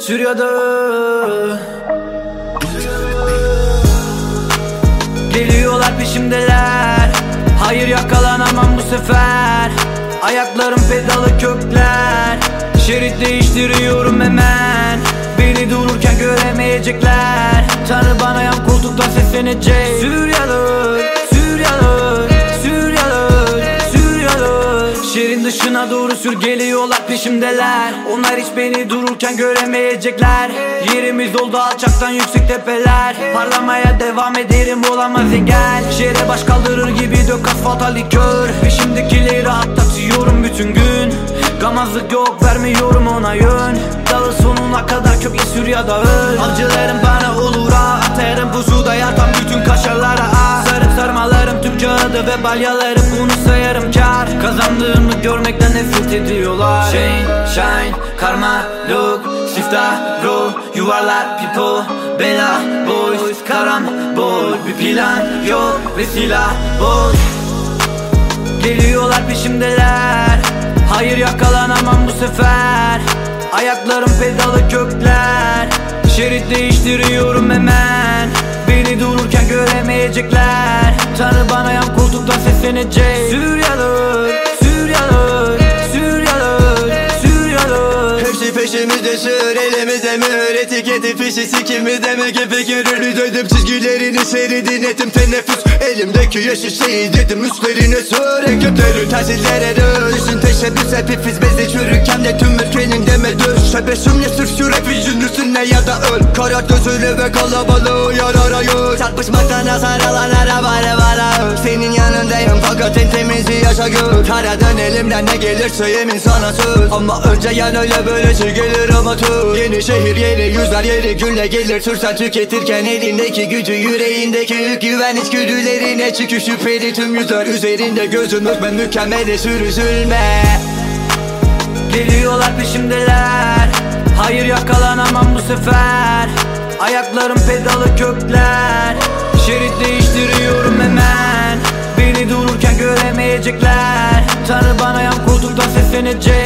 Sürüyordu Geliyorlar peşimdeler. Hayır yakalanamam bu sefer. Ayaklarım pedalı kökler. Şerit değiştiriyorum hemen. Beni dururken göremeyecekler. Tanrı bana yan koltuktan seslenecek. Süryalı, dışına doğru sür geliyorlar peşimdeler. Onlar hiç beni dururken göremeyecekler. Yerimiz doldu alçaktan yüksek tepeler. Parlamaya devam ederim olamaz engel. Şehre baş kaldırır gibi dök asfalta likör. Peşimdekileri rahatlatıyorum bütün gün. Gamazlık yok vermiyorum ona yön. Dalı sonuna kadar kökle sür ya da öl. Avcılarım bana ha. Atarım pusuda yatan bütün kaşarlara ah Sarıp sarmalarım tüm kağıdı ve balyalarım görmekten nefret ediyorlar. Shine, shine, karma, look Sifta, bro, yuvarlar, pipo Bela, boys, karambol Bir plan yok ve silah boş. Geliyorlar peşimdeler. Hayır yakalanamam bu sefer. Ayaklarım pedalı kökler. Şerit değiştiriyorum hemen. Beni dururken göremeyecekler. Tanrı bana yan koltuktan seslenecek. Süryalı, elimizde mühür Etiketi fişi sikimizde mi gibi görür Döndüm çizgilerini seyredin ettim. Teneffüs Elimdeki yeşil şeyi dedim üstlerine sür Ekiplerin tersillere dön Düşün teşebbüs hepifiz bezi çürürken de tüm ülkenin deme düş Tebessümle sür sür hep yüzünüzüne ya da öl. Karat gözüyle ve kalabalığı yar arayın Çarpışmaktan hasar alan arabayla yaşa gör Karadan elimden ne gelirse yemin sana söz. Ama önce yan öyle böylesi gelir ama tür Yeni şehir yeni yüzler yeni günle gelir. Sürsen tüketirken elindeki gücü yüreğindeki yük Güven içgüdülerine çıkış şüpheli tüm yüzler Üzerinde gözün ben mükemmele sür üzülme. Geliyorlar peşimdeler. Hayır yakalanamam bu sefer. Ayaklarım pedalı kökler. Şerit değiştiriyorum hemen gelecekler. Tanrı bana yan koltuktan seslenecek